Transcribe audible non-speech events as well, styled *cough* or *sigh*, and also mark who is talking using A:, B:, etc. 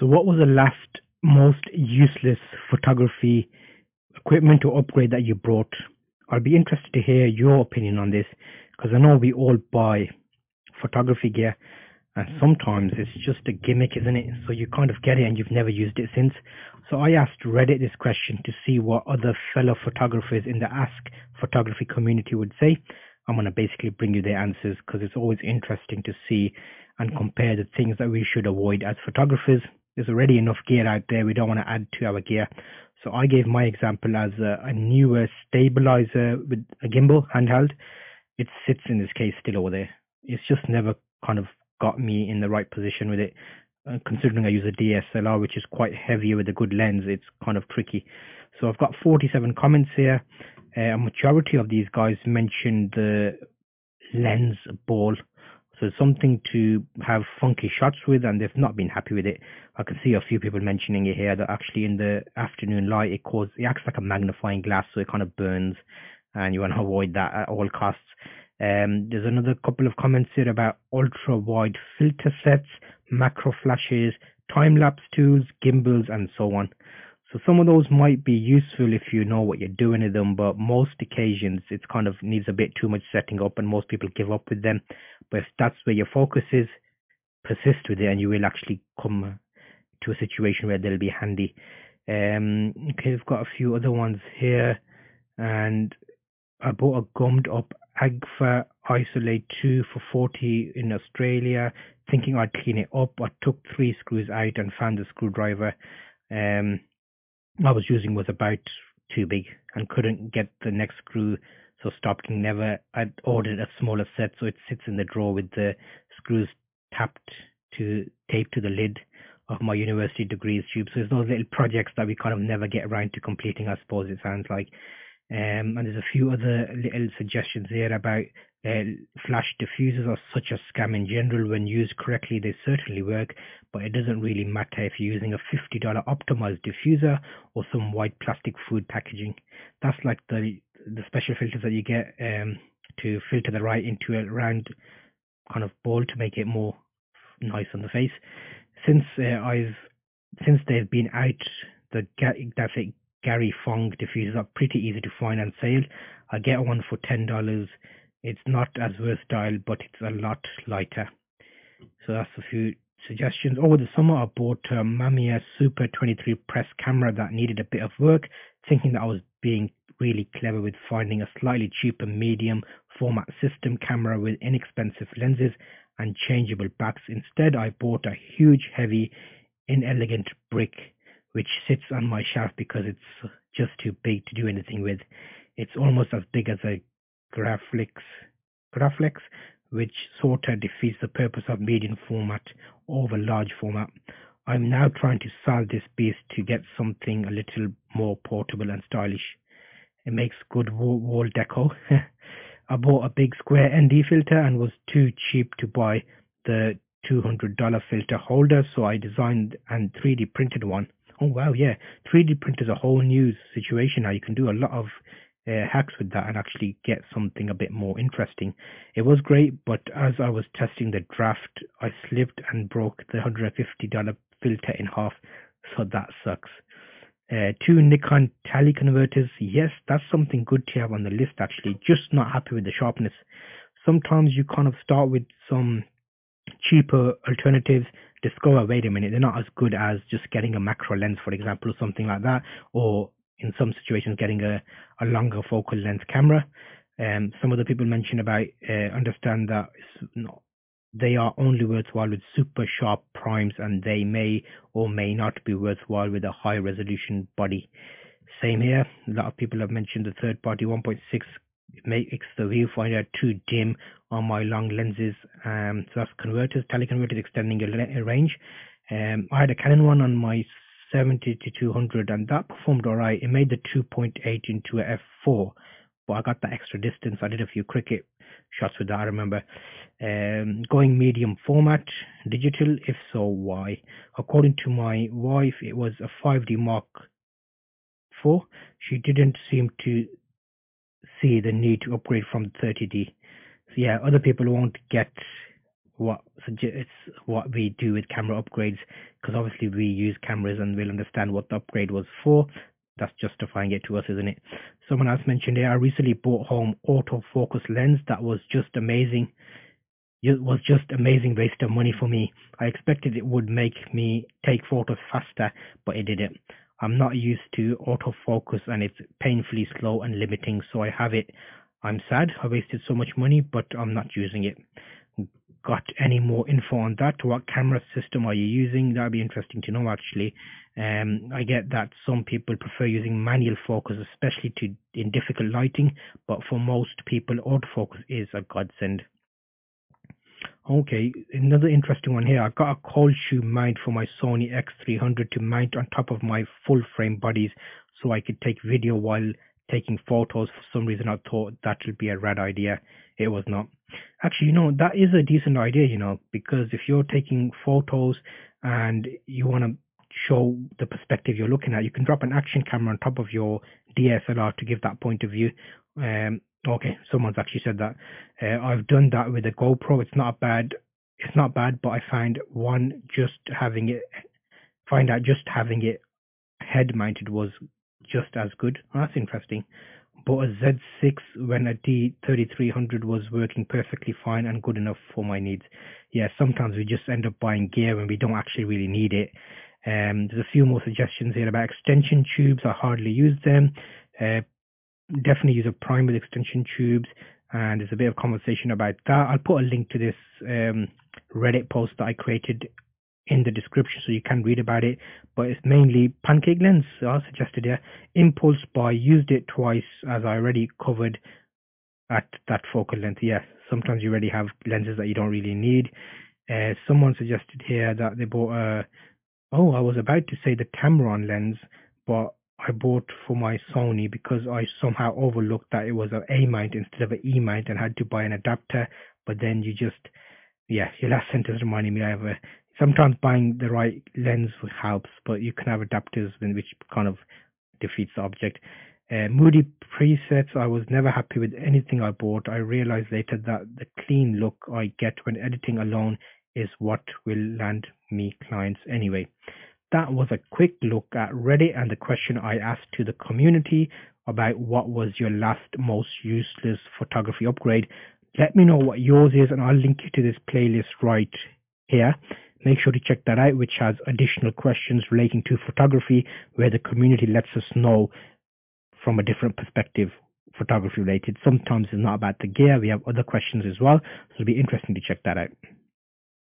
A: So, what was the last most useless photography equipment or upgrade that you brought? I'd be interested to hear your opinion on this because I know we all buy photography gear and sometimes it's just a gimmick, isn't it? So you kind of get it and you've never used it since. So I asked Reddit this question to see what other fellow photographers in the Ask Photography community would say. I'm going to basically bring you their answers because it's always interesting to see and compare the things that we should avoid as photographers. There's already enough gear out there. We don't want to add to our gear. So I gave my example as a, a newer stabilizer with a gimbal handheld. It sits in this case still over there. It's just never kind of got me in the right position with it. Uh, considering I use a DSLR, which is quite heavy with a good lens, it's kind of tricky. So I've got 47 comments here. Uh, a majority of these guys mentioned the lens ball so something to have funky shots with, and they've not been happy with it. I can see a few people mentioning it here that actually in the afternoon light it causes it acts like a magnifying glass, so it kind of burns, and you want to *laughs* avoid that at all costs. Um, there's another couple of comments here about ultra wide filter sets, macro flashes, time lapse tools, gimbals, and so on. So some of those might be useful if you know what you're doing with them, but most occasions it kind of needs a bit too much setting up and most people give up with them. But if that's where your focus is, persist with it and you will actually come to a situation where they'll be handy. Um, okay, we've got a few other ones here and I bought a gummed up Agfa Isolette 2 for 40 in Australia, thinking I'd clean it up. I took three screws out and found the screwdriver. Um, I was using was about too big and couldn't get the next screw, so stopped never. I'd ordered a smaller set, so it sits in the drawer with the screws tapped to taped to the lid of my university degrees tube. So there's those little projects that we kind of never get around to completing. I suppose it sounds like. Um, and there's a few other little suggestions here about uh, flash diffusers are such a scam in general. When used correctly, they certainly work, but it doesn't really matter if you're using a $50 optimized diffuser or some white plastic food packaging. That's like the the special filters that you get um, to filter the light into a round kind of ball to make it more nice on the face. Since uh, I've since they've been out, the that's it, Gary Fong diffusers are pretty easy to find and sale. I get one for ten dollars it's not as versatile, but it's a lot lighter. So that's a few suggestions. Over the summer, I bought a Mamiya Super 23 press camera that needed a bit of work, thinking that I was being really clever with finding a slightly cheaper medium format system camera with inexpensive lenses and changeable backs. Instead, I bought a huge, heavy, inelegant brick which sits on my shelf because it's just too big to do anything with. It's almost as big as a Graflex, Graflex, which sort of defeats the purpose of medium format over large format. I'm now trying to sell this piece to get something a little more portable and stylish. It makes good wall, wall deco. *laughs* I bought a big square ND filter and was too cheap to buy the $200 filter holder, so I designed and 3D printed one. Oh wow, yeah, 3D print is a whole new situation now. You can do a lot of uh, hacks with that and actually get something a bit more interesting. It was great, but as I was testing the draft, I slipped and broke the $150 filter in half, so that sucks. Uh, two Nikon tele converters, yes, that's something good to have on the list actually, just not happy with the sharpness. Sometimes you kind of start with some cheaper alternatives, discover, wait a minute, they're not as good as just getting a macro lens, for example, or something like that, or in some situations getting a, a longer focal length camera. Um, some of the people mention about uh, understand that they are only worthwhile with super sharp primes and they may or may not be worthwhile with a high resolution body. Same here. A lot of people have mentioned the third party 1.6 makes the viewfinder too dim on my long lenses. Um, so that's converters, teleconverters extending your range. Um, I had a Canon one on my 70 to 200 and that performed alright. It made the 2.8 into a f4 but I got that extra distance. I did a few cricket shots with that I remember. Um, going medium format, digital, if so why? According to my wife it was a 5D Mark IV. She didn't seem to see the need to upgrade from 30D. So yeah, other people won't get what suggests what we do with camera upgrades because obviously we use cameras and we'll understand what the upgrade was for. That's justifying it to us, isn't it? Someone else mentioned here, I recently bought home autofocus lens that was just amazing. It was just amazing waste of money for me. I expected it would make me take photos faster, but it didn't. I'm not used to autofocus and it's painfully slow and limiting, so I have it. I'm sad I wasted so much money, but I'm not using it. Got any more info on that? What camera system are you using? That'd be interesting to know actually. Um, I get that some people prefer using manual focus, especially to in difficult lighting, but for most people, autofocus is a godsend. Okay, another interesting one here. I've got a cold shoe mount for my Sony X300 to mount on top of my full frame bodies so I could take video while taking photos. For some reason, I thought that would be a rad idea. It was not. Actually, you know, that is a decent idea, you know, because if you're taking photos and you want to show the perspective you're looking at, you can drop an action camera on top of your DSLR to give that point of view. Um, Okay, someone's actually said that. Uh, I've done that with a GoPro. It's not bad. It's not bad, but I find one just having it, find out just having it head mounted was just as good. Oh, that's interesting. But a Z6 when a D3300 was working perfectly fine and good enough for my needs. Yeah, sometimes we just end up buying gear when we don't actually really need it. Um, there's a few more suggestions here about extension tubes. I hardly use them. Uh, definitely use a prime with extension tubes and there's a bit of conversation about that. I'll put a link to this um, Reddit post that I created in the description so you can read about it. But it's mainly pancake lens. So I suggested here. Impulse by used it twice as I already covered at that focal length. Yes, sometimes you already have lenses that you don't really need. Uh, someone suggested here that they bought a. Oh, I was about to say the Tamron lens, but I bought for my Sony because I somehow overlooked that it was an A mount instead of an E mount and had to buy an adapter. But then you just, yeah, your last *laughs* sentence reminded me of a, sometimes buying the right lens helps, but you can have adapters which kind of defeats the object. Uh, Moody presets, I was never happy with anything I bought. I realized later that the clean look I get when editing alone is what will land me clients anyway. That was a quick look at Reddit and the question I asked to the community about what was your last most useless photography upgrade. Let me know what yours is and I'll link you to this playlist right here. Make sure to check that out, which has additional questions relating to photography where the community lets us know from a different perspective photography related. Sometimes it's not about the gear. We have other questions as well. So it'll be interesting to check that out.